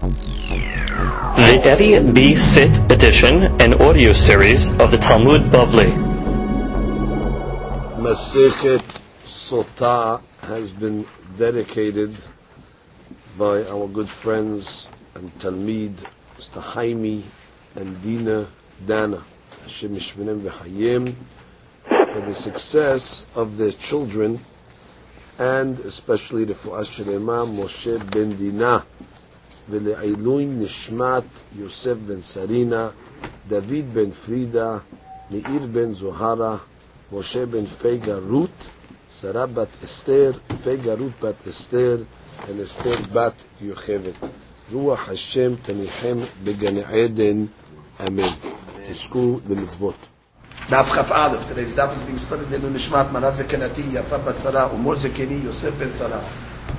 The Eddie B. Sit edition and audio series of the Talmud Bavli. Masechet Sota has been dedicated by our good friends and Talmid, Mr. Haimi and Dina Dana, Hashem for the success of their children and especially the Fu'as Shelema Moshe Ben Dina, ולעילוי נשמת יוסף בן סרינה, דוד בן פרידה, מאיר בן זוהרה, משה בן פייגה רות, שרה בת אסתר, פייגה רות בת אסתר, ואסתר בת יוכבת. רוח השם תניחם בגן עדן, אמן. תזכו למצוות. דף כ"א, today's דף is being studied in נשמת מנת זקנתי, יפה בת שרה, ומור זקני, יוסף בן שרה.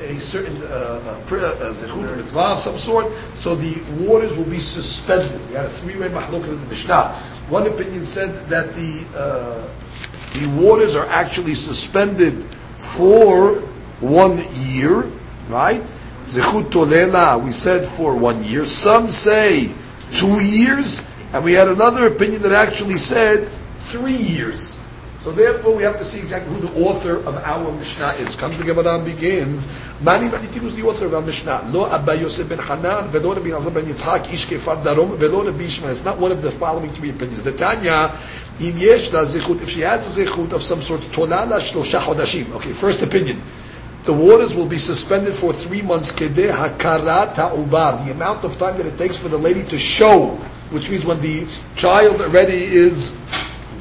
a certain uh, a mitzvah of some sort, so the waters will be suspended. We had a three-way mahluk in the Mishnah. One opinion said that the uh, the waters are actually suspended for one year, right? Zechut tolela, we said for one year. Some say two years, and we had another opinion that actually said three years. So therefore, we have to see exactly who the author of our Mishnah is. Comes the Gemara begins. Mani Manitin was the author of our Mishnah. Lo Abba Yosef ben Hanan, velo Rabbi Nazar ben Yitzhak, ish kefar darom, velo Rabbi Ishmael. It's not one of the following three opinions. The Tanya, im yesh la zechut, if she has a zechut of some sort, tonala shlosha chodashim. Okay, first opinion. The waters will be suspended for three months. Kedeh hakarat ha'ubar. The amount of time that it takes for the lady to show, which means when the child already is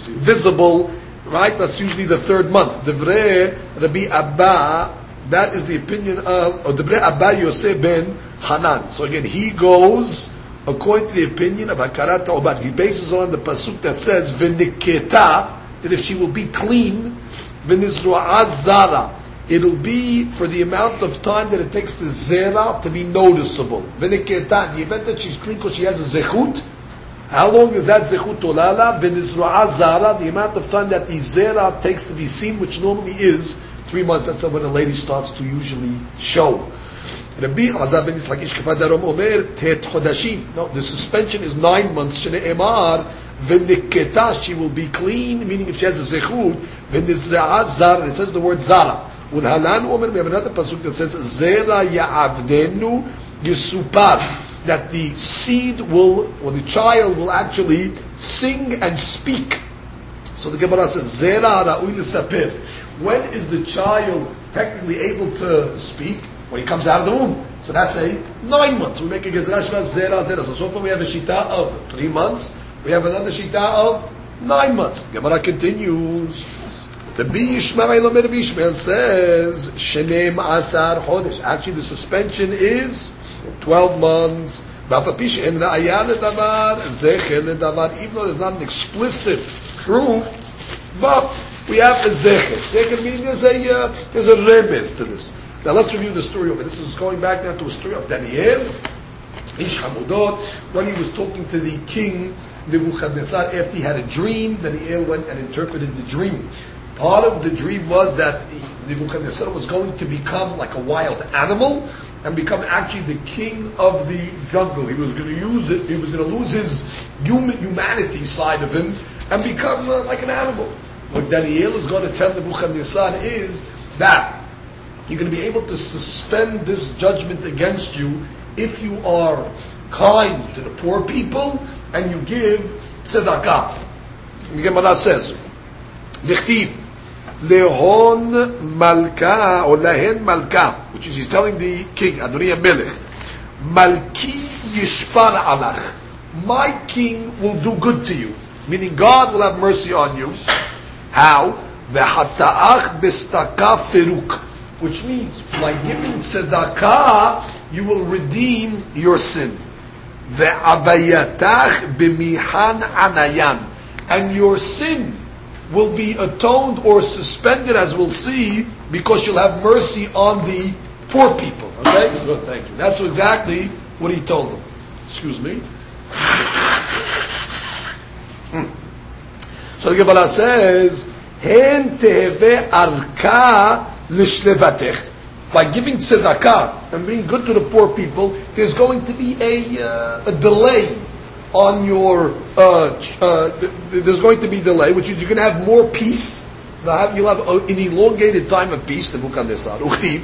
visible, right? That's usually the third month. Devre Rabbi Abba, that is the opinion of, or Devre Abba Yosef ben Hanan. So again, he goes according to the opinion of Hakarat Ta'ubat. He bases on the pasuk that says, V'niketa, that if she will be clean, zara, it'll be for the amount of time that it takes the zera to be noticeable. V'niketa, the event that she's clean because she has a zechut, how long is that zechut tolala? V'nizru'ah zara, the amount of time that the zera takes to be seen, which normally is three months. That's when a lady starts to usually show. Rabbi Azar ben Yitzchak ish darom omer tet chodashim. No, the suspension is nine months. Shne'emar v'niketa, she will be clean, meaning if she has a zechut, v'nizru'ah zara, it says the word zara. With halan omer, we have another pasuk that says, zera ya'avdenu yisupar that the seed will, or the child will actually sing and speak. So the Gemara says, Zera ra'ui saper. When is the child technically able to speak? When he comes out of the womb. So that's a nine months. We make a gezerah zera zera. So so far we have a shita of three months. We have another shita of nine months. Gemara continues. The Bishmael Omer Bishmael says Shenem Asar Chodesh. Actually, the suspension is 12 months. Even though there's not an explicit proof, but we have a zecher. Zecher meaning there's a, uh, there's a remez to this. Now let's review the story of it. This is going back now to a story of Daniel, Ish Hamudot, when he was talking to the king Nebuchadnezzar after he had a dream, Daniel went and interpreted the dream. Part of the dream was that Nebuchadnezzar was going to become like a wild animal, and become actually the king of the jungle. He was going to use it. He was going to lose his human, humanity side of him and become uh, like an animal. What Daniel is going to tell the Nebuchadnezzar is that you're going to be able to suspend this judgment against you if you are kind to the poor people and you give tzedakah. The Gemara says, Lehon Malka or Lehen Malka, which is he's telling the king, Adoniya Melech, Malki Yishpar Alach. My king will do good to you, meaning God will have mercy on you. How? V'hata'ach b'staka feruk, which means by giving tzedakah, you will redeem your sin. Ve'avayatach b'mihan anayan. And your sin will be atoned or suspended, as we'll see, because you'll have mercy on the poor people. Okay? Good, thank you. That's exactly what he told them. Excuse me. Hmm. So the Gemara says, Hen teheve arka l'shlevatech. By giving tzedakah and being good to the poor people, there's going to be a, uh, a delay on your, uh, uh, there's going to be delay, which is you're going to have more peace. You'll have an elongated time of peace, Nebuchadnezzar. Uchtiv.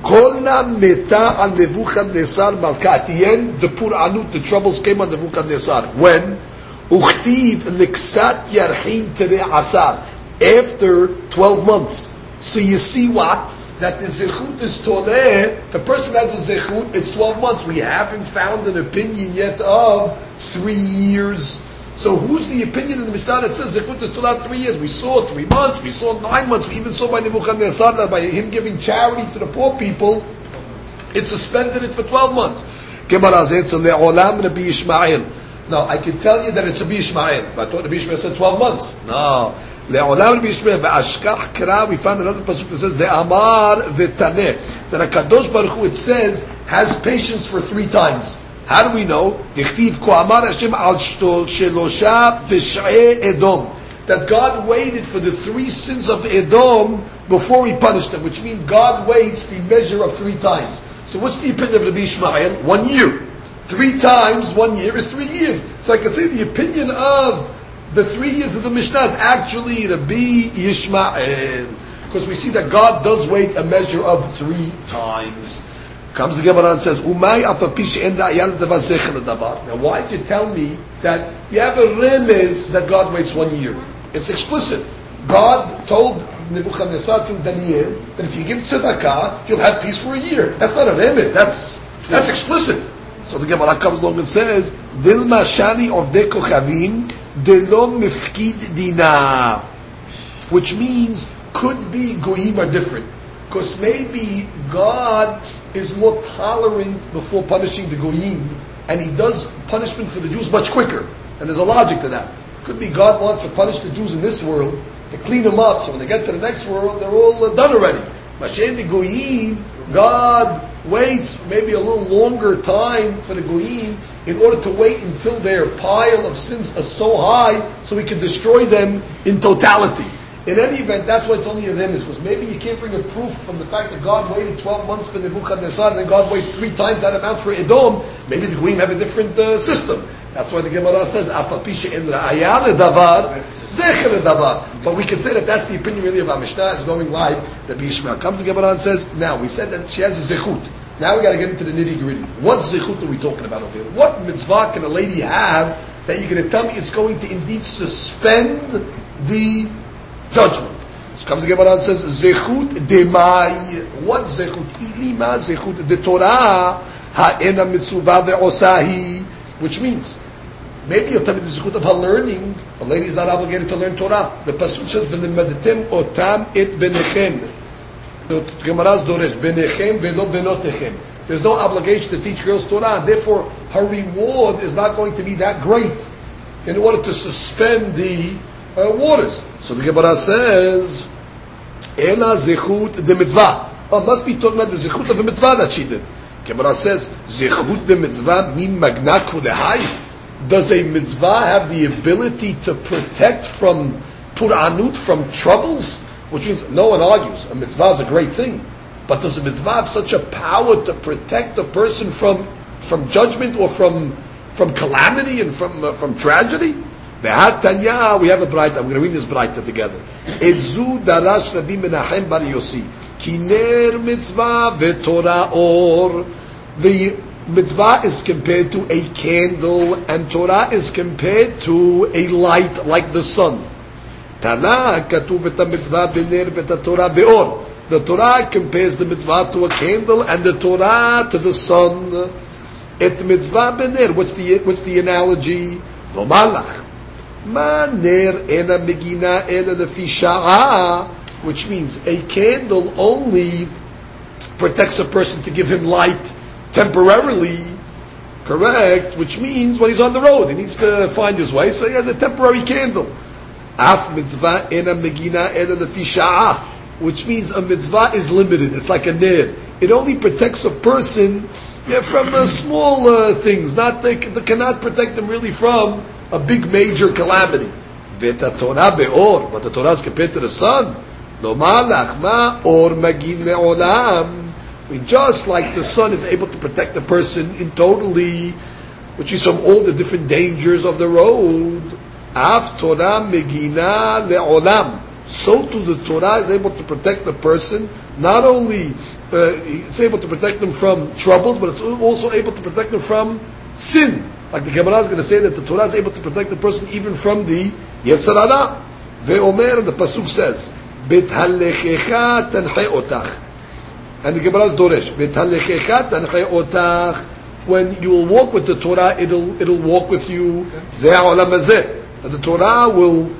Kolna meta al Nebuchadnezzar malka. At the end, the Puranut, the troubles came on Nebuchadnezzar. When? Uchtiv niksat yarhin tere asar. After 12 months. So you see what? That the zechut is toleh. If a person has a zechut, it's 12 months. We haven't found an opinion yet of three years. So who's the opinion in the Mishnah that says zechut is toleh three years? We saw three months. We saw nine months. We even saw by Nebuchadnezzar that by him giving charity to the poor people, it suspended it for 12 months. Gemara says, le'olam Rabbi Ishmael. No, I can tell you that it's a Ishmael. But I thought Rabbi Ishmael said 12 months. No. Le'olam b'yishmeh ve'ashkach kra, we found another pasuk that says, De'amar v'taneh. That HaKadosh Baruch Hu, it says, has patience for three times. How do we know? Dichtiv ko amar Hashem al shelosha pesh'e edom. That God waited for the three sins of Edom before he punished them, which means God waits the measure of three times. So what's the opinion of Rabbi Ishmael? One year. Three times one year is three years. So I can say the opinion of the three years of the Mishnah is actually to be Yishmael. Because we see that God does wait a measure of three times. Comes the Gemara and says, Umay Now why did you tell me that you have a remez that God waits one year? It's explicit. God told Nebuchadnezzar to Daniel that if you give tzedakah, you'll have peace for a year. That's not a remez. That's that's explicit. So the Gemara comes along and says, Dilma shani of de delo mifkid dina, which means could be goyim are different, because maybe God is more tolerant before punishing the goyim, and He does punishment for the Jews much quicker, and there's a logic to that. Could be God wants to punish the Jews in this world to clean them up, so when they get to the next world, they're all done already. Mashen the goyim, God waits maybe a little longer time for the goyim in order to wait until their pile of sins are so high so we can destroy them in totality. In any event, that's why it's only a remes, because maybe you can't bring a proof from the fact that God waited 12 months for Nebuchadnezzar and then God waits three times that amount for Edom. Maybe the Goyim have a different uh, system. That's why the Gemara says, davar. But we can say that that's the opinion really of our Mishnah is going live, Rabbi Ishmael. Comes the Gemara and says, now, we said that she has a zechut. Now we got to get into the nitty gritty. What zechut are we talking about over here? What mitzvah can a lady have that you're going to tell me it's going to indeed suspend the judgment? So comes Gemara and says, zechut demai. What zechut? Ilima zechut. The Torah ha'ena mitzvah ve'osahi. Which means, maybe you'll tell me the zechut of her learning. A lady is not obligated to learn Torah. The pasuk says, v'lemadatem otam et benechem. The Gemara's Doresh, Benechem velo benotechem. There's no obligation to teach girls Torah, therefore her reward is not going to be that great in order to suspend the uh, waters. So the Gemara says, Ela zechut de mitzvah. Oh, must be talking about the zechut of the mitzvah that she did. Gemara says, zechut de mitzvah min magna kudehai. Does a mitzvah have the ability to protect from puranut, from troubles? Which means no one argues. A mitzvah is a great thing. But does a mitzvah have such a power to protect a person from, from judgment or from, from calamity and from, uh, from tragedy? The Hatanya, we have a braita. I'm going to read this braita together. Edzu darash Rabbi Menachem bar Yossi. Kiner mitzvah veTorah or. The mitzvah is compared to a candle and Torah is compared to a light like the sun. Katuv et mitzvah b'ner v'et Torah be'or. The Torah compares the mitzvah to a candle and the Torah to the sun. Et mitzvah b'ner. What's the what's the analogy? No malach. Ma ner ena megina ena nefisha'a, which means a candle only protects a person to give him light temporarily, correct, which means when he's on the road, he needs to find his way, so he has a temporary candle. Af mitzvah ena megina ena lefi which means a mitzvah is limited. It's like a ner. It only protects a person yeah, from uh, small uh, things. Not they, they cannot protect them really from a big major calamity. Torah beor, but the Torah is compared to the sun. Or magin me'olam. I mean, just like the sun is able to protect a person in totally, which is from all the different dangers of the road. Af Torah megina le'olam. So too the Torah is able to protect the person, not only uh, it's able to protect them from troubles, but it's also able to protect them from sin. Like the Gemara is going to say that the Torah is able to protect the person even from the Yetzer Hara. Ve'omer, the Pasuk says, Bet halechecha tenche otach. And the Gemara is Doresh. Bet halechecha tenche otach. When you will walk with the Torah, it'll, it'll walk with you. Zeh ha'olam hazeh that the Torah will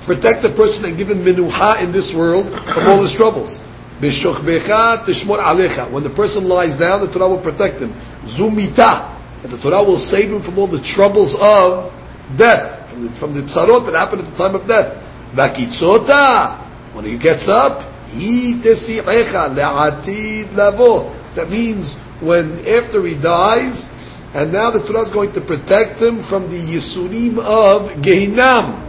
protect the person and give him minuha in this world from all his troubles. B'shokbecha tishmor alecha. When the person lies down, the Torah will protect him. Zumita, and the Torah will save him from all the troubles of death, from the, from the tzarot that happened at the time of death. Vakitzota, when he gets up, he tesi'echa le'atid lavo. That means when after he dies, and now the Torah is going to protect him from the Yisurim of Gehinam.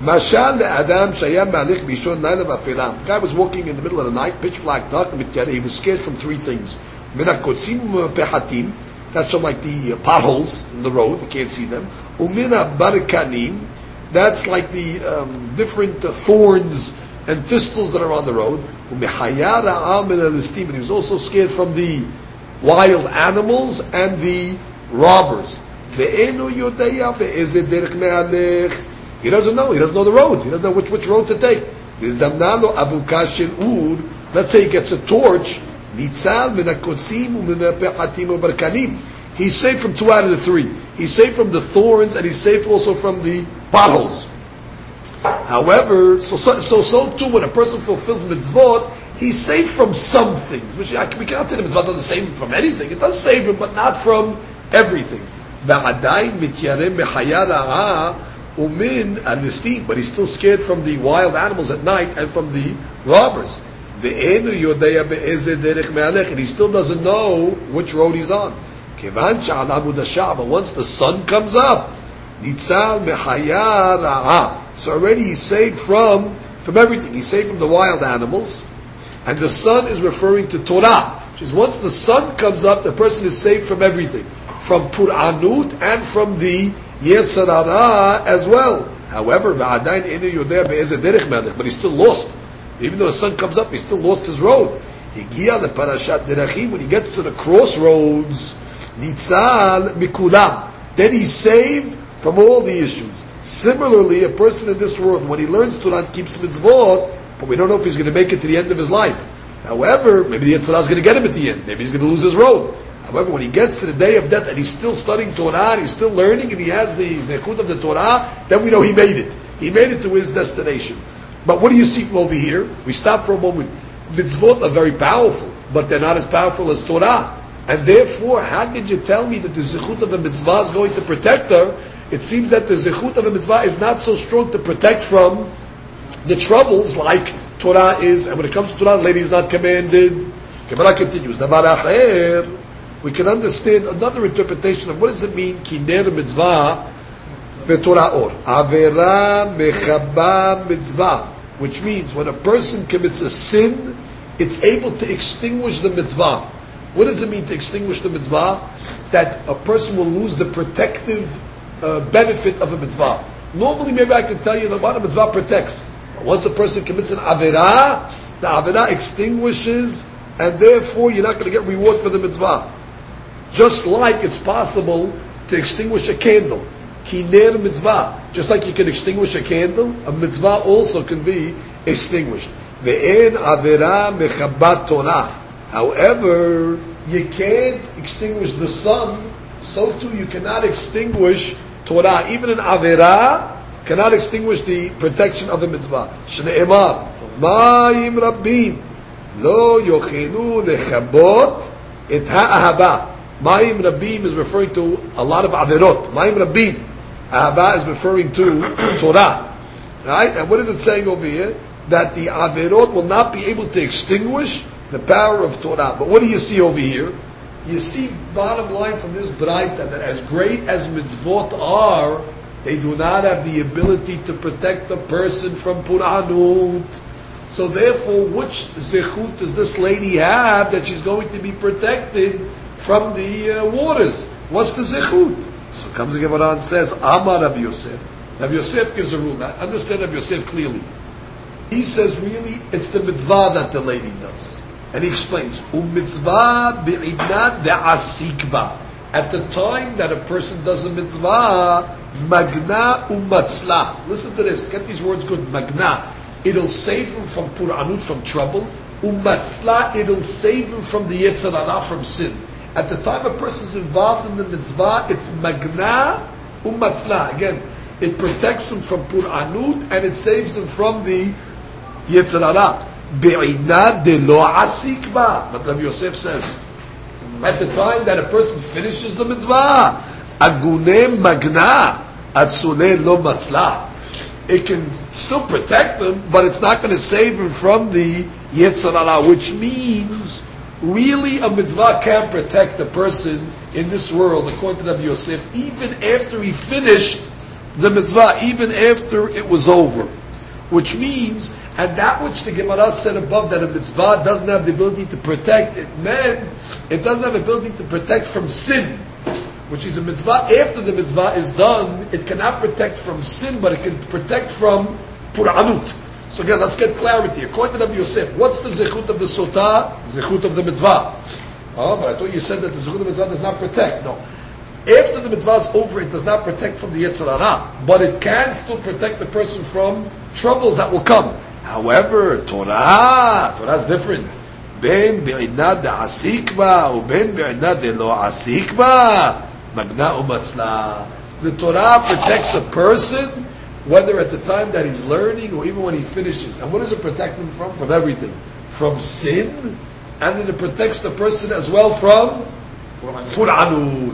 Mashal Adam Shayam Malik Bishon Naila Vafilam. Guy was walking in the middle of the night, pitch black, dark, he was scared from three things. Minakotzim Pehatim, that's from like the uh, potholes in the road, you can't see them. Umina Barakanim, that's like the um, different uh, thorns and thistles that are on the road. Umihayara Amin al and he was also scared from the wild animals and the robbers. He doesn't know. He doesn't know the road. He doesn't know which, which road to take. Let's say he gets a torch. He's safe from two out of the three. He's safe from the thorns and he's safe also from the potholes. However, so, so, so, too when a person fulfills mitzvot, he's saved from some things. Which we cannot say the mitzvah doesn't save him from anything. It does save him, but not from everything. but he's still scared from the wild animals at night and from the robbers. And he still doesn't know which road he's on. But once the sun comes up, so already he's saved from from everything. He's saved from the wild animals. And the sun is referring to Torah. Which is once the sun comes up, the person is saved from everything. From Pur'anut and from the Yetzer as well. However, but he's still lost. Even though the sun comes up, he still lost his road. When he gets to the crossroads, Nitzal Mikulam. Then he's saved from all the issues. Similarly, a person in this world, when he learns Torah and keeps mitzvot, but we don't know if he's going to make it to the end of his life. However, maybe the Yitzhak is going to get him at the end. Maybe he's going to lose his road. However, when he gets to the day of death and he's still studying Torah, he's still learning, and he has the zekut of the Torah, then we know he made it. He made it to his destination. But what do you see from over here? We stop for a moment. Mitzvot are very powerful, but they're not as powerful as Torah. And therefore, how could you tell me that the zechut of a mitzvah is going to protect her? It seems that the zechut of a mitzvah is not so strong to protect from the troubles like Torah is, and when it comes to Torah, is not commanded. Gemara continues. We can understand another interpretation of what does it mean, kiner mitzvah v'torah or. Avera mechaba mitzvah. Which means when a person commits a sin, it's able to extinguish the mitzvah. What does it mean to extinguish the mitzvah? That a person will lose the protective uh, benefit of a mitzvah. Normally, maybe I can tell you that what a mitzvah protects. Once a person commits an avirah, the avirah extinguishes, and therefore you're not going to get reward for the mitzvah. Just like it's possible to extinguish a candle. Kiner mitzvah. Just like you can extinguish a candle, a mitzvah also can be extinguished. Ve'en avirah mechabat Torah. However, you can't extinguish the sun, so too you cannot extinguish Torah. Even in avirah, cannot extinguish the protection of the mitzvah. Shne'emar, mayim rabbim, lo yochenu lechabot It ahaba. Mayim Rabim is referring to a lot of averot. Mayim Rabim. Ahaba is referring to Torah. Right? And what is it saying over here? That the averot will not be able to extinguish the power of Torah. But what do you see over here? You see, bottom line from this braita that as great as mitzvot are, they do not have the ability to protect the person from puranut. So therefore, which zechut does this lady have that she's going to be protected from the uh, waters? What's the zechut? So comes the Gemara and says, Amar Rav Yosef. Rav Yosef gives a rule. Now, understand Rav Yosef clearly. He says, really, it's the mitzvah that the lady does. And he explains, bi'idna de'asikba. At the time that a person does a mitzvah, magna u'matzla. Listen to this, get these words good. Magna. It'll save him from pur'anut, from trouble. U'matzla, it'll save him from the yitzhara, from sin. At the time a person is involved in the mitzvah, it's magna u'matzla. Again, it protects him from pur'anut and it saves him from the yitzhara. Be'ina de lo asik ba. But Rabbi Yosef says, at the time that a person finishes the mitzvah, agune magna atzule lo matzla. It can still protect them, but it's not going to save him from the Yetzer Hara, which means really a mitzvah can't protect a person in this world, according to Rabbi Yosef, even after he finished the mitzvah, even after it was over. Which means and that which the Gemara said above that a mitzvah doesn't have the ability to protect, it meant it doesn't have the ability to protect from sin, which is a mitzvah, after the mitzvah is done, it cannot protect from sin, but it can protect from pur'anut. So again, let's get clarity. According to Rabbi Yosef, what's the zechut of the sotah? Zechut of the mitzvah. Oh, but I thought you said that the zechut of the mitzvah does not protect. No. After the mitzvah is over, it does not protect from the Yetzer Hara, but it can still protect the person from troubles that will come. However, Torah, Torah is different. בין בעינה דעסיק בה ben בעינה the lo asikba. The Torah protects a person whether at the time that he's learning or even when he finishes. And what does it protect him from? From everything. From sin, and it protects the person as well from.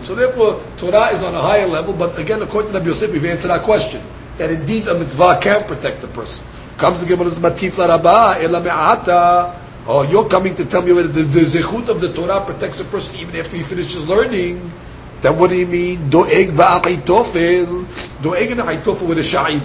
So therefore, Torah is on a higher level, but again, according to Rabbi Yosef, we've answered our question. That indeed a mitzvah can protect the person. Comes the Gemara's matkif laraba ela me'ata. Oh, you're coming to tell me whether the, the zechut of the Torah protects a person even after he finishes learning. Then what do you mean? Doeg va'achitofel. Doeg and achitofel with a sha'im.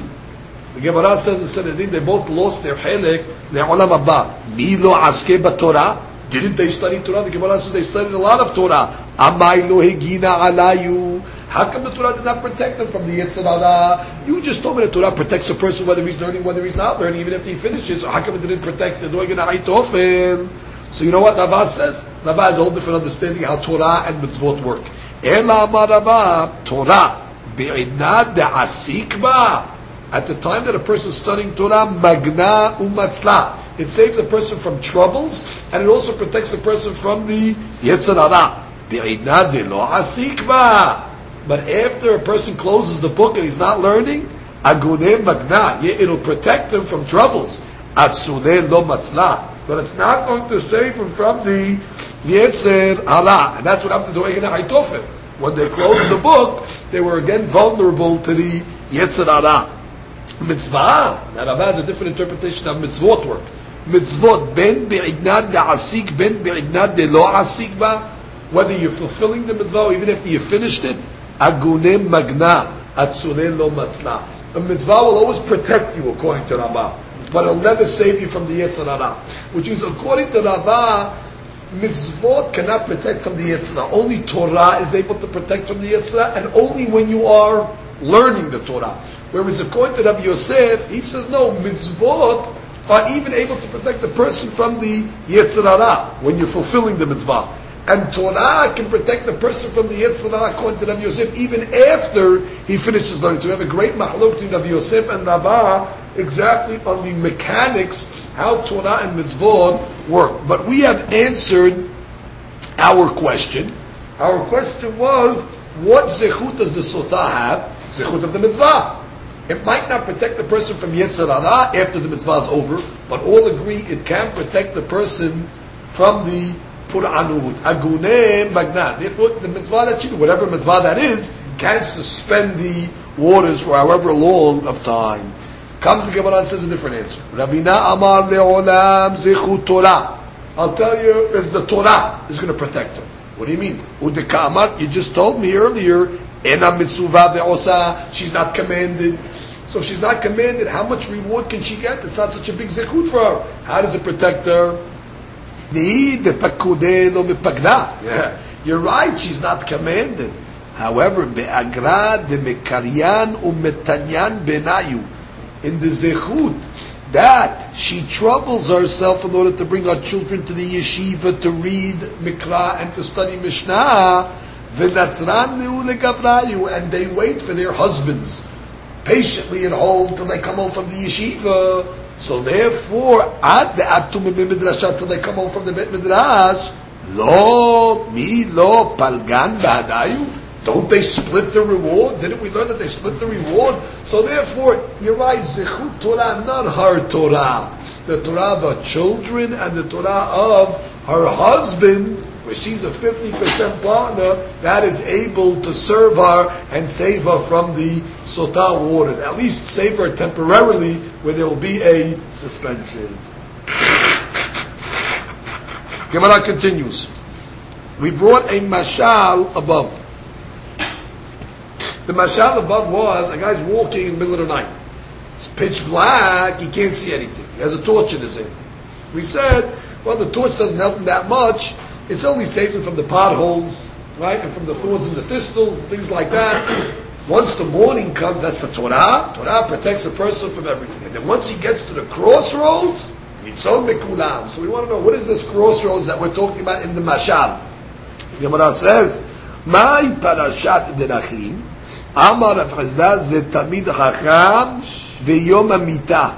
The Gemara says in Sanhedrin they both lost their helek, their olam abba. Mi lo aske Torah. Didn't they study Torah? The Gemara says they studied a lot of Torah. Amai lo hegina alayu. How come the Torah did not protect them from the Yitzhara? You just told me the Torah protects a person whether he's learning, whether he's not learning, even if he finishes. How come it didn't protect the Aitofel? So you know what Rava says? Rava has a whole different understanding how Torah and mitzvot work. Ela Rava, Torah, de'asikba. At the time that a person is studying Torah, magna umatzla. It saves a person from troubles, and it also protects a person from the Yetzer Hara. Bi'idna de lo asikba. But after a person closes the book and he's not learning, agune magna, it'll protect him from troubles. Atsune lo matzla. But it's not going to save him from the Yetzer Hara. And that's what happened to Egin Haitofel. When they closed the book, they were again vulnerable to the Yetzer Hara. Mitzvah. Now Rav has a different interpretation of mitzvot work. Mitzvot, ben be'idnad de'asik, ben be'idnad de lo asik ba. Whether you're fulfilling the mitzvah or even if you finished it, Agunem magna atzune lo matzna. A mitzvah will always protect you according to Rabbah, but it'll never save you from the Yetzer Hara. Which is according to Rabbah, mitzvot cannot protect from the Yetzer Hara. Only Torah is able to protect from the Yetzer Hara, and only when you are learning the Torah. Whereas according to Rabbi Yosef, he says no, mitzvot are even able to protect the person from the Yetzer Hara when you're fulfilling the mitzvah. And Torah can protect the person from the Yetzer Hara according to Rabbi Yosef even after he finishes learning. So we have a great mahalok between Rabbi Yosef and Rabbah exactly on the mechanics how Torah and mitzvot work. But we have answered our question. Our question was, what zechut does the sotah have? Zechut of the mitzvah. It might not protect the person from Yetzer Hara after the mitzvah is over, but all agree it can protect the person from the pur'anut. Agune magna. Therefore, the mitzvah that you do, whatever mitzvah that is, can suspend the waters for however long of time. Comes the Gemara and says a different answer. Ravina Amar le'olam zechut Torah. I'll tell you, it's the Torah is going to protect her. What do you mean? Udika Amar, you just told me earlier, ena mitzvah ve'osa, she's not commanded. So if she's not commanded, how much reward can she get? It's not such a big zechut for her. How does it protect her? Yeah, you're right. She's not commanded. However, be'agra de mekaryan umetanyan benayu in the zechut that she troubles herself in order to bring her children to the yeshiva to read mikra and to study mishnah. And they wait for their husbands patiently at home till they come home from the yeshiva. So therefore, at the atum midrasha till they come home from the bet midrash, lo mi lo palgan badayu. Don't they split the reward? Didn't we learn that they split the reward? So therefore, you're right, Zechut Torah, not her Torah. The Torah of her children and the Torah of her husband, where she's a 50% partner, that is able to serve her and save her from the Sotah waters. At least save her temporarily, where there will be a suspension. Gemara continues. We brought a mashal above. The mashal above was a guy's walking in the middle of the night. It's pitch black, he can't see anything. He has a torch in his hand. We said, well, the torch doesn't help him that much. It's only saving from the potholes, right, and from the thorns and the thistles, things like that. Once the morning comes, that's the Torah. Torah protects a person from everything. And then once he gets to the crossroads, mitzvot mekulam. So we want to know what is this crossroads that we're talking about in the mashal. Gemara says, "My parashat derachim." Amar Rav Chisda ze tamid chacham v'yom amita.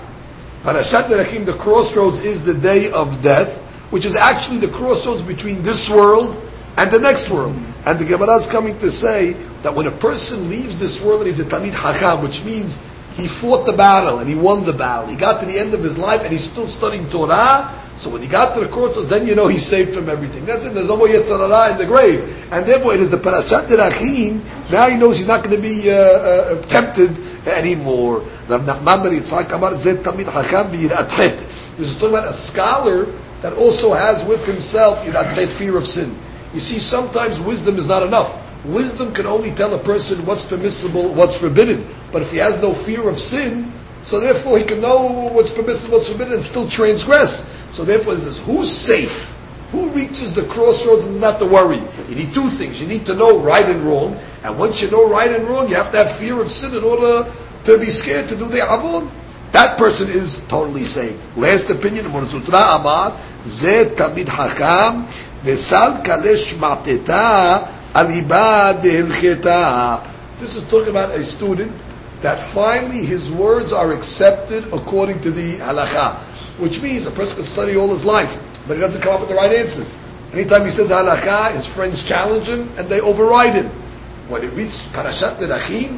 Parashat Derechim, the crossroads is the day of death, which is actually the crossroads between this world and the next world. And the Gemara is coming to say that when a person leaves this world and he's a Tamid Hacham, which means he fought the battle and he won the battle, he got to the end of his life and he's still studying Torah, so when he got to the crossroads, then you know he's saved from everything. That's it. There's no more Yetzer Hara in the grave. And therefore it is the Parashat Derachim, now he knows he's not going to be uh, uh, tempted anymore. This is talking about a scholar that also has with himself fear of sin. You see, sometimes wisdom is not enough. Wisdom can only tell a person what's permissible, what's forbidden. But if he has no fear of sin, so therefore he can know what's permissible, what's forbidden, and still transgress. So therefore, he says, who's safe? Who reaches the crossroads and not to worry? You need two things. You need to know right and wrong, and once you know right and wrong, you have to have fear of sin in order to be scared to do the avon. That person is totally saved. Last opinion of Zutra Amar, Ze Tamid Hakam, Vesal Kalesh Mateta, Aliba Dehilcheta. This is talking about a student that finally his words are accepted according to the halacha which means a person can study all his life, but he doesn't come up with the right answers. Anytime he says halakha, his friends challenge him and they override him. When it reads Parashat Derachim,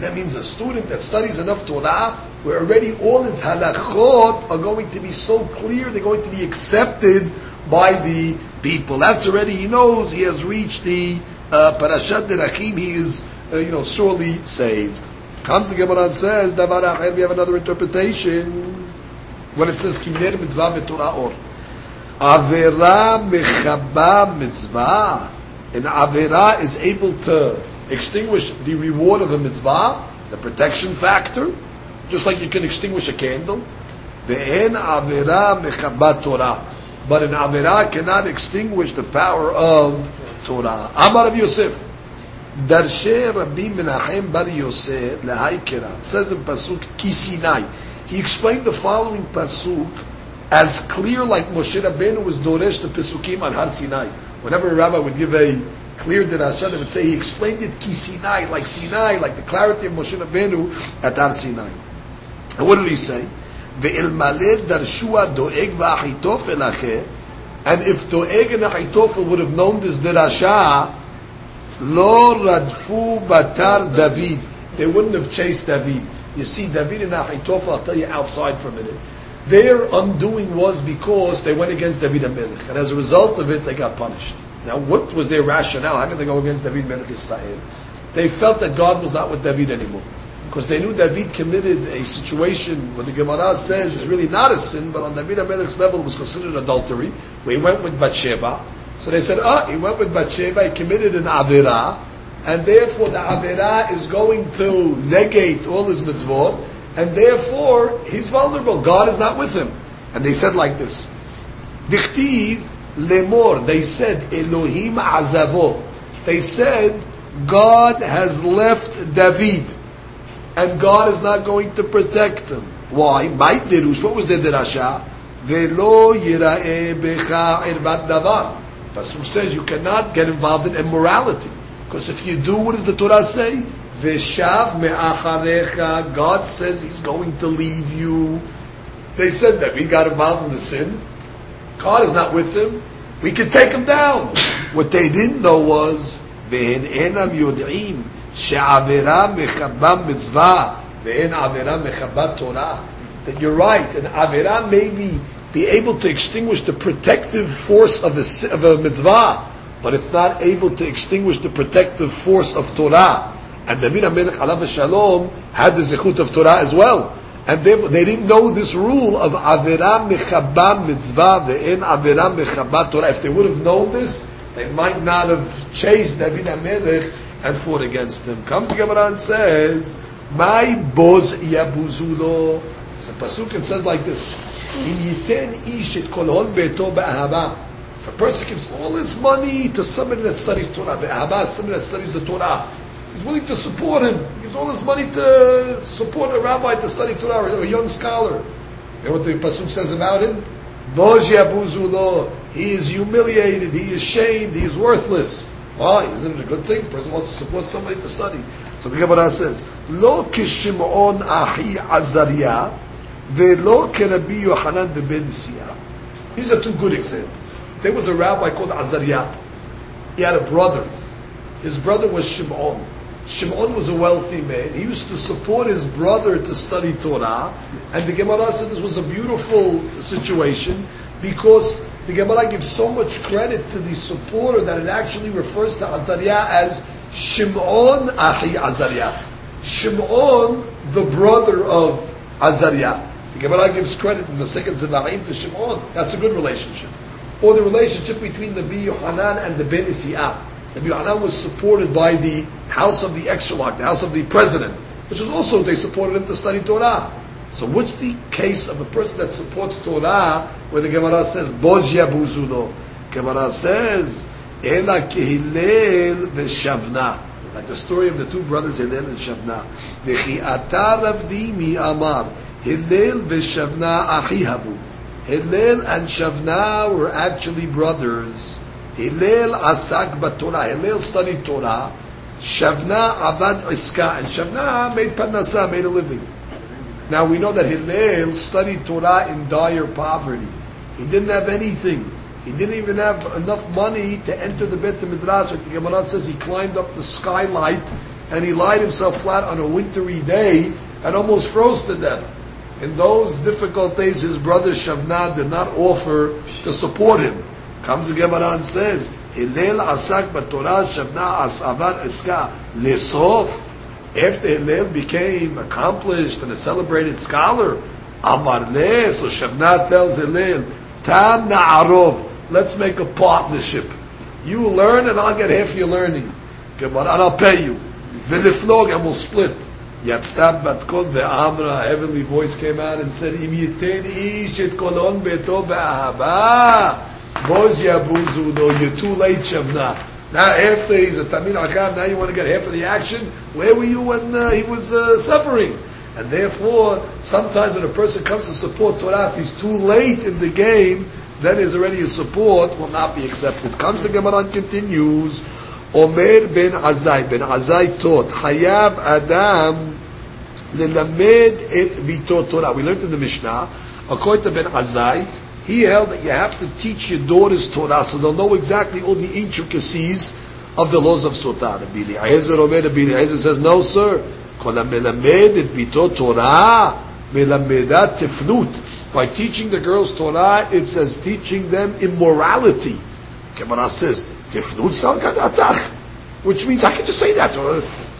that means a student that studies enough Torah, where already all his halachot are going to be so clear, they're going to be accepted by the people. That's already, he knows he has reached the uh, Parashat Derachim, he is, uh, you know, surely saved. Comes the Gemara and says, Davar we have another interpretation when it says kiner mitzvah v'torah or. Avera mechaba mitzvah. An avera is able to extinguish the reward of a mitzvah, the protection factor, just like you can extinguish a candle. Ve'en avera mechaba Torah. But an avera cannot extinguish the power of Torah. Amar of Yosef. Darshe Rabbi Menachem Bar Yosef lehaikera. Says in Pasuk Kisinai. He explained the following pasuk as clear like Moshe Rabbeinu was doresh the pesukim on Har Sinai. Whenever a rabbi would give a clear derasha, they would say he explained it ki Sinai, like Sinai, like the clarity of Moshe Rabbeinu at Har Sinai. And what did he say? Ve'ilmaleh darshua doeg v'achitofel ache, and if Doeg and Achitofel would have known this derasha, lo radfu batar David, they wouldn't have chased David. You see, David and Ahitofel, I'll tell you outside for a minute. their undoing was because they went against David HaMelech, and as a result of it, they got punished. Now, what was their rationale? How could they go against David Melech Israel? They felt that God was not with David anymore. Because they knew David committed a situation where the Gemara says is really not a sin, but on David HaMelech's level it was considered adultery, he went with Bathsheba. So they said, ah, he went with Bathsheba, he committed an Avirah, and therefore the Avirah is going to negate all his mitzvot, and therefore he's vulnerable. God is not with him. And they said like this, Dichtiv lemor, they said, Elohim azavo. They said, God has left David, and God is not going to protect him. Why? My derush, what was the derasha? Velo yira'e becha irbat davar. Pasuk says you cannot get involved in immorality. Because if you do, what does the Torah say? Veshav me'acharecha. God says He's going to leave you. They said that we got involved in the sin. God is not with them. We can take him down. What they didn't know was ואין אינם יודעים שעבירה מחבה מצווה ואין עבירה מחבה תורה. That you're right, and avera may be, able to extinguish the protective force of a, of a mitzvah, but it's not able to extinguish the protective force of Torah. And David HaMelech alav shalom had the zechut of Torah as well. And they, they didn't know this rule of avera mechaba mitzvah ve'en avera mechaba Torah. If they would have known this, they might not have chased David HaMelech and fought against him. Comes the Gemara and says, "My boz yabuzulo." So pasuk it says like this: If a person gives all his money to somebody that studies Torah, be'ahava, somebody that studies the Torah, he's willing to support him. He gives all his money to support a rabbi to study Torah or a young scholar. You know what the pasuk says about him? He is humiliated. He is shamed. He is worthless. Why? Isn't it a good thing? A person wants to support somebody to study. So the Gemara says, Lo kishim kishimon ahi azaria, kerabi Yohanan de ben Sia. These are two good examples. There was a rabbi called Azariah. He had a brother. His brother was Shimon. Shimon was a wealthy man. He used to support his brother to study Torah. And the Gemara said this was a beautiful situation because the Gemara gives so much credit to the supporter that it actually refers to Azariah as Shimon Ahi Azariah. Shimon, the brother of Azariah. The Gemara gives credit in the second Zevarim to Shimon. That's a good relationship. Or the relationship between the Bi Yohanan and the Ben Isiyah. The Yohanan was supported by the house of the exarch, the house of the president, which was also, they supported him to study Torah. So what's the case of a person that supports Torah where the Gemara says, Boz yabuzulo? Gemara says, Ela kehilel v'shavna. Like the story of the two brothers Hillel and Shavna. V'chi'ata ravdi amar. Hillel v'shavna achihavu. Hillel and Shavna were actually brothers. Hillel asak b'Torah. Hillel studied Torah. Shavna avad iska. And Shavna made parnasa, made a living. Now we know that Hillel studied Torah in dire poverty. He didn't have anything. He didn't even have enough money to enter the Beit Midrash. The Gemara says, he climbed up the skylight and he lied himself flat on a wintry day and almost froze to death. In those difficult days, his brother Shavna did not offer to support him. Comes the Gemara and says, Hillel asak Torah Shavna asavar eska lesof after Hillel became accomplished and a celebrated scholar, Amar Le, so Shavna tells Hillel, Tam Na'arov, let's make a partnership. You learn and I'll get half your learning. Gemara, And I'll pay you. Viliflog and we'll split. Yatztab bat kol ve'amra, a heavenly voice came out and said, Im yiten ish et kolon beto be'ahava, boz yabuzu, no, you're too late, Shavna. Now, after he's a Tamil Akam, now you want to get half of the action? Where were you when uh, he was uh, suffering? And therefore, sometimes when a person comes to support Torah, if he's too late in the game, then his already his support will not be accepted. Comes the Gemara and continues, Omer ben Azai, ben Azai taught, Hayav Adam lelamed et vito Torah. We learned in the Mishnah, according to Ben Azai, he held that you have to teach your daughters Torah so they'll know exactly all the intricacies of the laws of Sotah. Rabbi Eliezer Omer, Rabbi Eliezer says, no sir, kol ha-melamed et vito Torah, melamedat. By teaching the girls Torah, it's as teaching them immorality. Gemara says, tifnut salkadatach, which means I can just say that.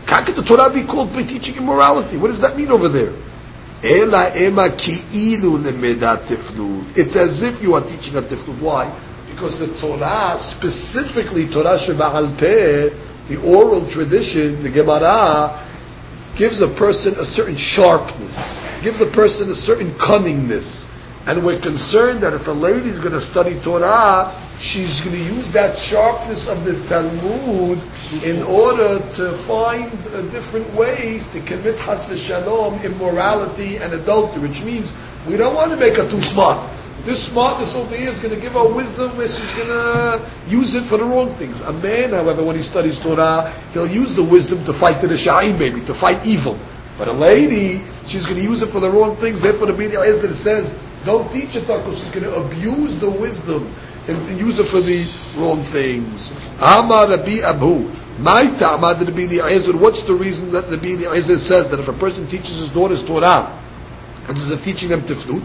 How could the Torah be called by teaching immorality? What does that mean over there? It's as if you are teaching a tifnut. Why? Because the Torah, specifically Torah Sheba'al Peh, the oral tradition, the Gemara, gives a person a certain sharpness, gives a person a certain cunningness. And we're concerned that if a lady is going to study Torah, she's going to use that sharpness of the Talmud in order to find uh, different ways to commit has v'shalom, immorality and adultery, which means we don't want to make her too smart. This smartness over here is going to give her wisdom where she's going to use it for the wrong things. A man, however, when he studies Torah, he'll use the wisdom to fight the Risha'im, maybe, to fight evil. But a lady, she's going to use it for the wrong things. Therefore, the media says, don't teach it because she's going to abuse the wisdom and use it for the wrong things. Amar Rabbi Abu. My ta'amad Rabbi Eliezer, what's the reason that Rabbi Eliezer says that if a person teaches his daughters Torah, instead of teaching them tifnut,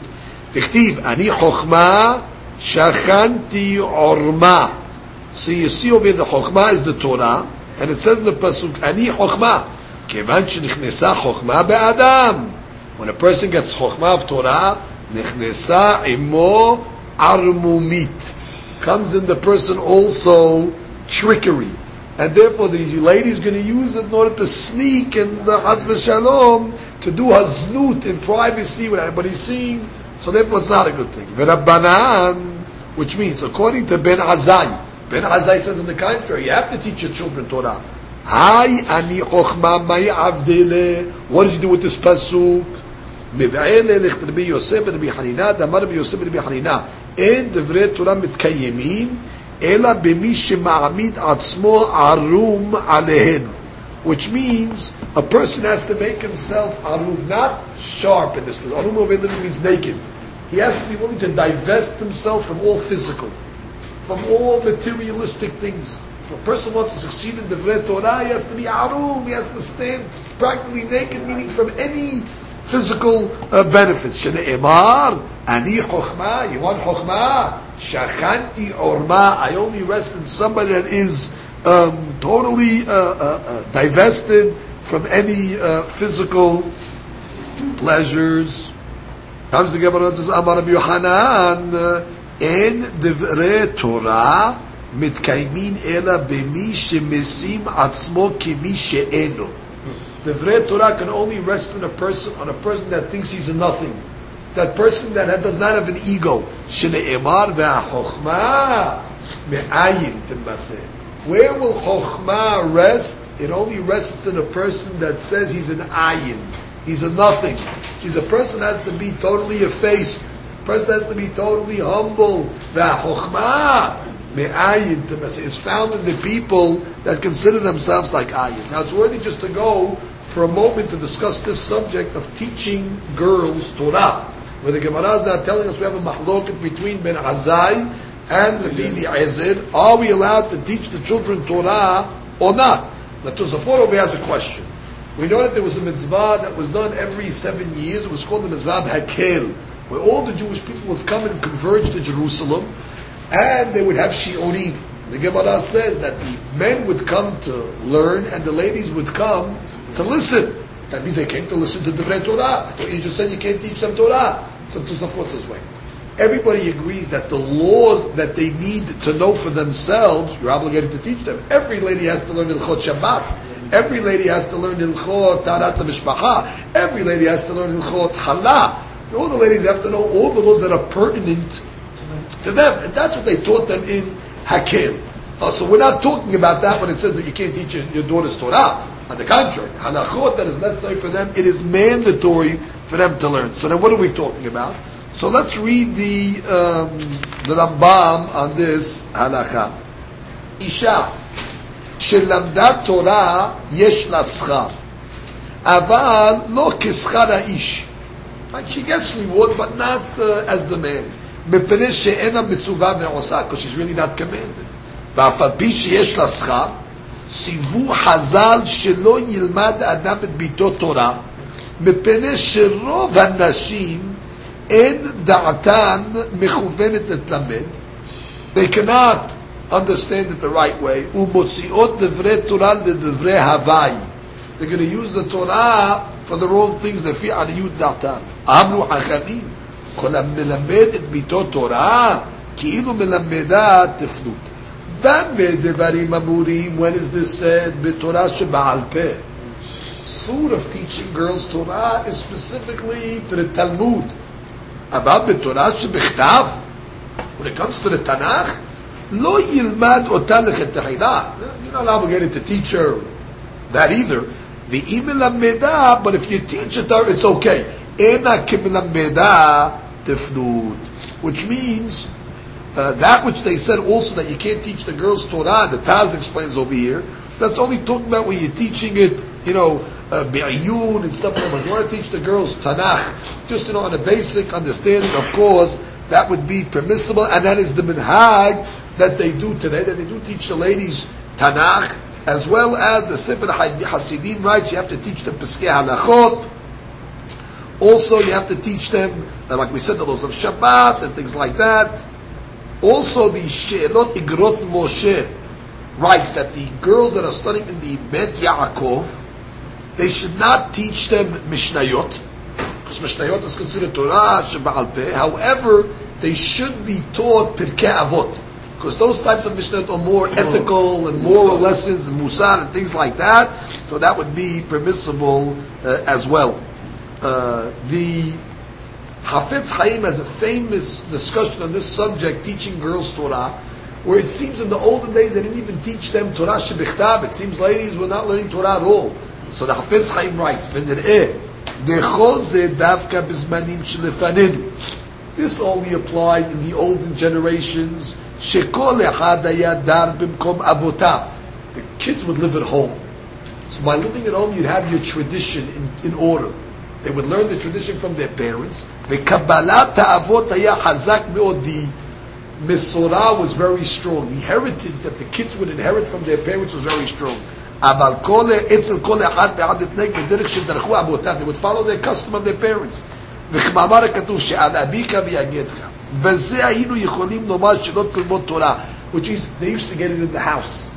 תכתיב, אני חוכמה, שכנתי עורמה. So you see over here the חוכמה is the Torah, and it says in the pasuk, אני חוכמה. כיוון שנכנסה חוכמה באדם. When a person gets חוכמה of Torah, נכנסה עמו armumit. Comes in the person also trickery. And therefore the lady is going to use it in order to sneak and the husband shalom to do her znut in privacy when everybody's seeing. So therefore it's not a good thing. V'rabbanan, which means according to Ben Azai, Ben Azai says in the contrary, you have to teach your children Torah. Hi ani chokhma may avdele. What does he do with this pasuk? מבעלה לכת רבי יוסף ורבי חנינה, דאמר רבי יוסף ורבי חנינה, אין דברי תורה מתקיימים, אלא במי שמעמיד עצמו ערום עליהן. Which means a person has to make himself arum, not sharp in this. Arum over literally means naked. He has to be willing to divest himself from all physical, from all materialistic things. If a person wants to succeed in the Torah, he has to be arum, he has to stand practically naked, meaning from any physical uh, benefits. Shne'emar, ani chokhmah, you want chokhmah? Shachanti orma, I only rest in somebody that is um, totally uh, uh, uh divested from any uh, physical pleasures. Comes the Gemara says, Amar Rabbi Yohanan, en devre Torah mitkaimin ela b'mi shemesim atzmo kimi she'eno. Devre Torah can only rest on a person, on a person that thinks he's a nothing. That person that does not have an ego. Me'ayin. Where will Chokhmah rest? It only rests in a person that says he's an ayin. He's a nothing. She's a person has to be totally effaced. A person has to be totally humble. Chokhmah is found in the people that consider themselves like ayin. Now it's worthy just to go for a moment to discuss this subject of teaching girls Torah. Where the Gemara is now telling us we have a mahloket between Ben Azai and Rabbi Eliezer, are we allowed to teach the children Torah or not? The Tosafot over has a question. We know that there was a mitzvah that was done every seven years. It was called the mitzvah Hakel, where all the Jewish people would come and converge to Jerusalem, and they would have shiurim. The Gemara says that the men would come to learn, and the ladies would come to listen. That means they came to listen to the Torah. You just said you can't teach them Torah. So Tosafot says, wait everybody agrees that the laws that they need to know for themselves, you're obligated to teach them. Every lady has to learn Ilchot Shabbat. Every lady has to learn Ilchot Tarat Mishpacha. Every lady has to learn Ilchot Chala. All the ladies have to know all the laws that are pertinent to them. And that's what they taught them in Hakel. Uh, so we're not talking about that when it says that you can't teach your, your daughters Torah. On the contrary, halachot that is necessary for them, it is mandatory for them to learn. So then what are we talking about? So let's read the um, the Rambam on this halakha. Isha שלמדה תורה יש לה שכר, אבל לא כשכר האיש. Like she gets reward, but not uh, as the man. מפני שאין מצווה ועושה, because she's really not commanded. ואף על פי שיש לה שכר, ציוו חז"ל שלא ילמד האדם את ביתו תורה, מפני שרוב הנשים אין דעתן מכוונת לתלמד, they cannot understand it the right way, ומוציאות דברי תורה לדברי הוואי. They're going to use the Torah for the wrong things, לפי עניות דעתן. אמרו חכמים, כל המלמד את ביתו תורה, כאילו מלמדה תפנות. במה דברים אמורים, when is this said, בתורה שבעל פה? Soon of teaching girls Torah is specifically to the Talmud. About בתורה שבכתב, when it comes to the Tanakh, לא ילמד אותה לכתחילה. You're not obligated to teach her that either. ואם מלמדה, but if you teach it, it's okay. אינה כמלמדה תפנות. Which means, uh, that which they said also that you can't teach the girls Torah, the Taz explains over here, that's only talking about when you're teaching it, you know, uh, Bi'ayun and stuff like that. When you want to teach the girls Tanakh, just you know, on a basic understanding, of course, that would be permissible, and that is the minhag that they do today, that they do teach the ladies Tanakh, as well as the Sefer Hasidim writes, you have to teach them Pesach Halachot. Also, you have to teach them, like we said, the laws of Shabbat and things like that. Also, the She'elot Igrot Moshe writes that the girls that are studying in the Bet Yaakov, they should not teach them Mishnayot, because Mishnayot is considered Torah, Sheba'al Peh. However, they should be taught Pirkei Avot because those types of mishnah are more ethical and moral lessons and musar and things like that. So that would be permissible uh, as well. Uh, the Hafetz Chaim has a famous discussion on this subject, teaching girls Torah, where it seems in the olden days they didn't even teach them Torah shebichtav. It seems ladies were not learning Torah at all. So the Hafetz Chaim writes, This only applied in the olden generations. The kids would live at home. So by living at home, you'd have your tradition in, in order. They would learn the tradition from their parents. וקבלת האבות היה חזק מאוד. The Mesorah was very strong. The heritage that the kids would inherit from their parents was very strong. אבל כל, אצל כל אחד ואחד התנהג בדרך שדרכו אבותיו. They would follow their custom of their parents. וכמאמר הכתוב שעל אביך ויגדך. בזה היינו יכולים לומר שלא תלמוד תורה, which is, they used to get it in the house.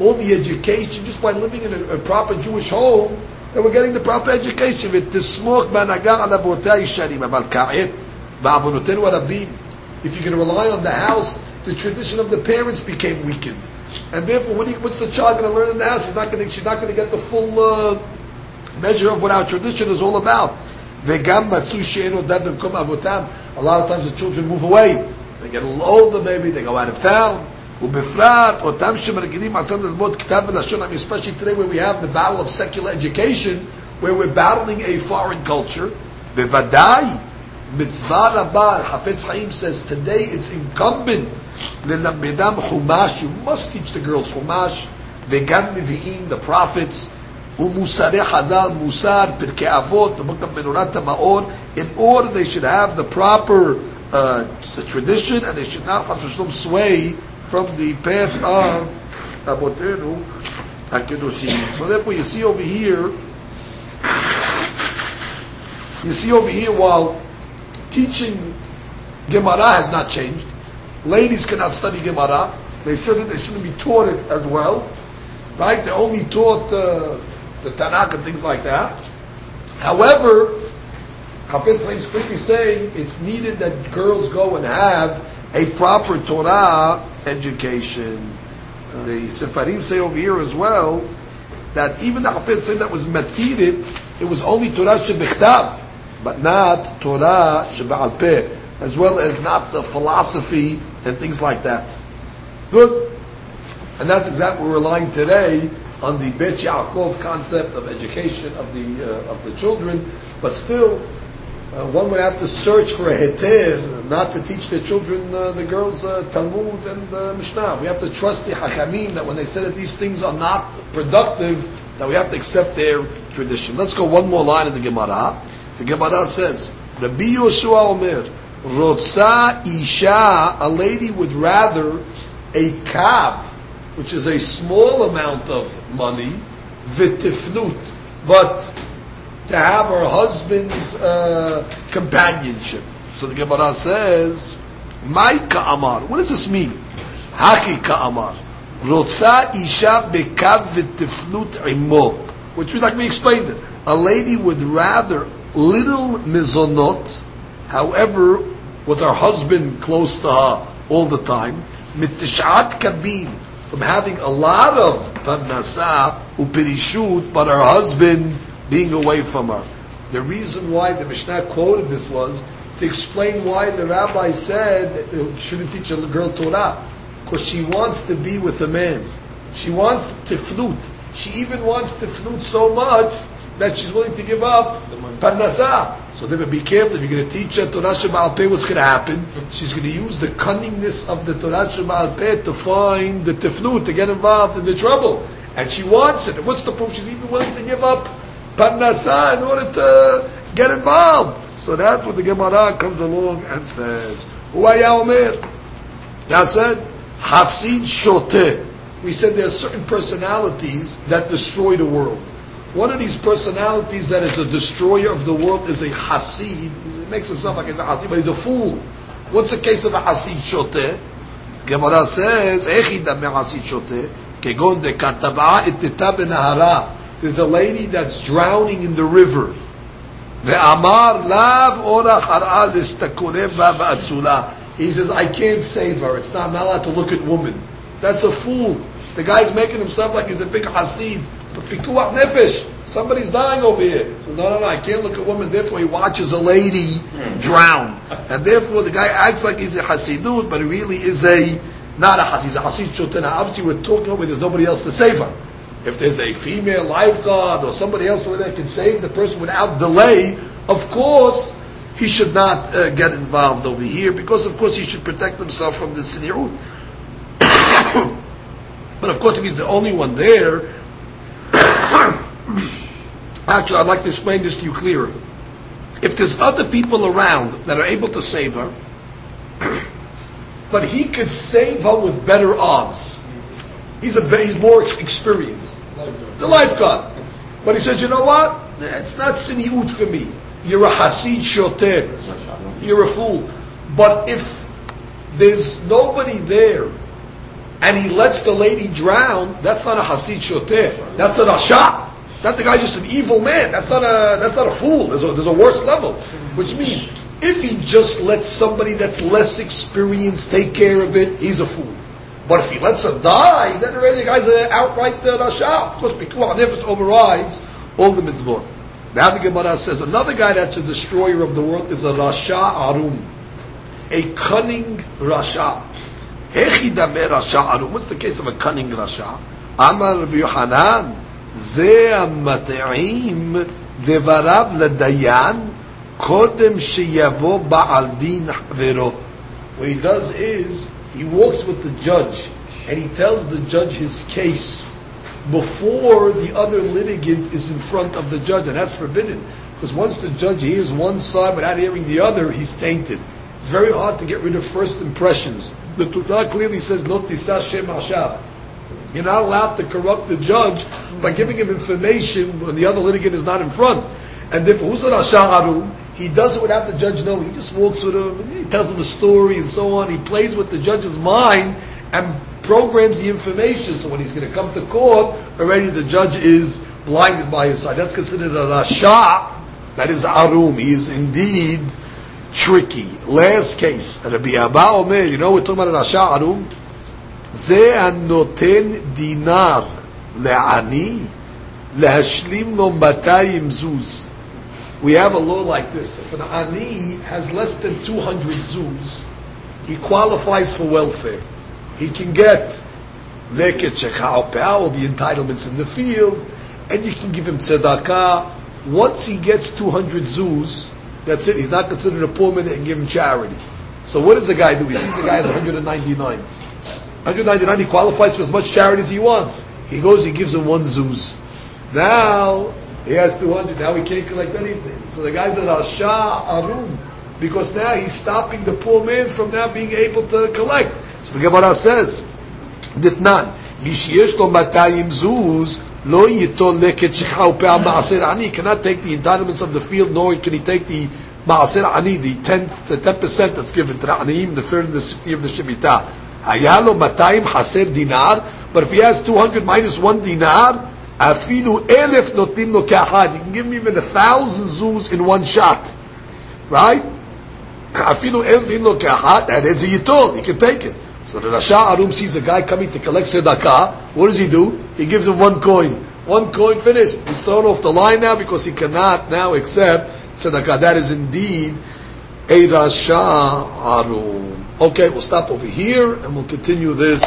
All the education, just by living in a, a proper Jewish home, they were getting the proper education. ותסמוך בהנהגה על אבותיה הישנים, אבל כעת, בעוונותינו הרבים, if you're going to rely on the house, the tradition of the parents became weakened. And therefore, what you, what's the child going to learn in the house? He's not going to, she's not going to get the full uh, measure of what our tradition is all about. וגם מצאו שאינו דת במקום אבותם. A lot of times the children move away. They get a little older maybe, they go out of town. ובפרט, אותם שמרגילים עצמם ללמוד כתב ולשון, I mean, especially today where we have the battle of secular education, where we're battling a foreign culture, בוודאי, מצווה רבה, חפץ חיים says, today it's incumbent ללמדם חומש, you must teach the girls חומש, וגם מביאים the prophets, ומוסרי חז"ל, מוסר, פרקי אבות, the book of מנורת המאור, in order they should have the proper uh, the tradition and they should not sway from the path of Abotenu HaKedoshim. So therefore you see over here, you see over here while teaching Gemara has not changed, ladies cannot study Gemara, they shouldn't, they shouldn't be taught it as well, right? They're only taught uh, the Tanakh and things like that. However, Chafetz Chaim is quickly saying it's needed that girls go and have a proper Torah education. The Sefarim say over here as well that even the Chaim that was matided, it was only Torah shebichtav, but not Torah sheba'al peh, as well as not the philosophy and things like that. Good. And that's exactly what we're relying today on the Bet Yaakov concept of education of the uh, of the children, but still, uh, one would have to search for a heter, not to teach the children, uh, the girls, uh, Talmud and uh, Mishnah. We have to trust the Hachamim that when they say that these things are not productive, that we have to accept their tradition. Let's go one more line in the Gemara. The Gemara says, Rabbi Yoshua Omer, Rotza Isha, a lady would rather a kav which is a small amount of money, vitifnut, but to have her husband's uh, companionship. So the Gemara says, "My ka'amar." What does this mean? Haki ka'amar. Rotza isha bekav v'tiflut imo. Which means, like we explained it, a lady would rather little mizonot, however, with her husband close to her all the time, mitishat kabin, from having a lot of parnasa upirishut, but her husband being away from her. The reason why the Mishnah quoted this was to explain why the rabbi said shouldn't teach a girl Torah. Because she wants to be with a man. She wants to flute. She even wants to flute so much that she's willing to give up parnasa. So then be careful if you're going to teach her Torah Sheba'al Peh, what's going to happen? She's going to use the cunningness of the Torah Sheba'al Peh to find the teflut, to get involved in the trouble. And she wants it. What's the proof? She's even willing to give up parnasa in order to uh, get involved. So that's what the Gemara comes along and says. Huaya Omer. That said, Hasid Shoteh. We said there are certain personalities that destroy the world. One of these personalities that is a destroyer of the world is a Hasid. He makes himself like he's a Hasid, but he's a fool. What's the case of a Hasid Shoteh? Gemara says, Echi dame Hasid Shoteh, kegon de katab'a itita benahara. There's a lady that's drowning in the river. Ve'amar lav ora har'a listakurev ba'atzula. He says, I can't save her. It's not, I'm not allowed to look at women. That's a fool. The guy's making himself like he's a big Hasid. But pikuach nefesh. Somebody's dying over here. He says, no, no, no, I can't look at women. Therefore, he watches a lady drown. And therefore, the guy acts like he's a Hasidut, but he really is a, not a Hasid. He's a Hasid Shotena. Obviously, we're talking about there's nobody else to save her. If there's a female lifeguard or somebody else there can save the person without delay, of course, he should not uh, get involved over here because, of course, he should protect himself from the sinirut. but of course, if he's the only one there, actually, I'd like to explain this to you clearer. If there's other people around that are able to save her, but he could save her with better odds. He's a he's more experienced. The lifeguard. But he says, you know what? It's not siniut for me. You're a hasid shoteh. You're a fool. But if there's nobody there and he lets the lady drown, that's not a hasid shoteh. That's a rasha. That the guy's just an evil man. That's not a that's not a fool. There's a, there's a worse level. Which means if he just lets somebody that's less experienced take care of it, he's a fool. But if he lets him die, then already the guy's an outright uh, rasha. Of course, Pikuach Nefesh overrides all the mitzvot. Now the Gemara says another guy that's a destroyer of the world is a rasha arum, a cunning rasha. Hechidame rasha arum. What's the case of a cunning rasha? Amar Yohanan, ze amateim devarav ledayan kodem sheyavo ba'al din When he does is he walks with the judge, and he tells the judge his case before the other litigant is in front of the judge, and that's forbidden. Because once the judge hears one side without hearing the other, he's tainted. It's very hard to get rid of first impressions. The Torah clearly says, "Not shem hashav." You're not allowed to corrupt the judge by giving him information when the other litigant is not in front. And therefore, an arum? He does it without the judge knowing. He just walks with him, and he tells him a story and so on. He plays with the judge's mind and programs the information. So when he's going to come to court, already the judge is blinded by his side. That's considered a rasha. That is arum. He is indeed tricky. Last case, Rabbi Abba Omer, you know we're talking about a rasha arum? זה הנותן דינר לעני להשלים לו 200 זוז. We have a law like this. If an ani has less than 200 zuz, he qualifies for welfare. He can get all the entitlements in the field, and you can give him tzedakah. Once he gets 200 zuz, that's it. He's not considered a poor man and give him charity. So what does the guy do? He sees the guy has 199. 199, he qualifies for as much charity as he wants. He goes, he gives him one zuz. Now, he has 200, now he can't collect anything. So the guy's at Rasha Arum, because now he's stopping the poor man from now being able to collect. So the Gemara says, Ditnan, Mishiyesh lo matayim zuz, lo leket shechau pe'al ma'aser ani, he cannot take the entitlements of the field, nor can he take the Ma'aser Ani, the tenth, the ten percent that's given to the Aniyim, the third and the sixth year of the Shemitah. Hayalo Matayim Haser Dinar, but if he has 200 minus one dinar, Afilu Elef Notim Lo Kahad, you can give me even a thousand zuz in one shot. Right? Afilu Elef Notim Lo Kahad, that is a yitol, he can take it. So the Rasha Arum sees a guy coming to collect tzedakah, what does he do? He gives him one coin. One coin finished. He's thrown off the line now because he cannot now accept tzedakah. That is indeed a Rasha Arum. Okay, we'll stop over here and we'll continue this.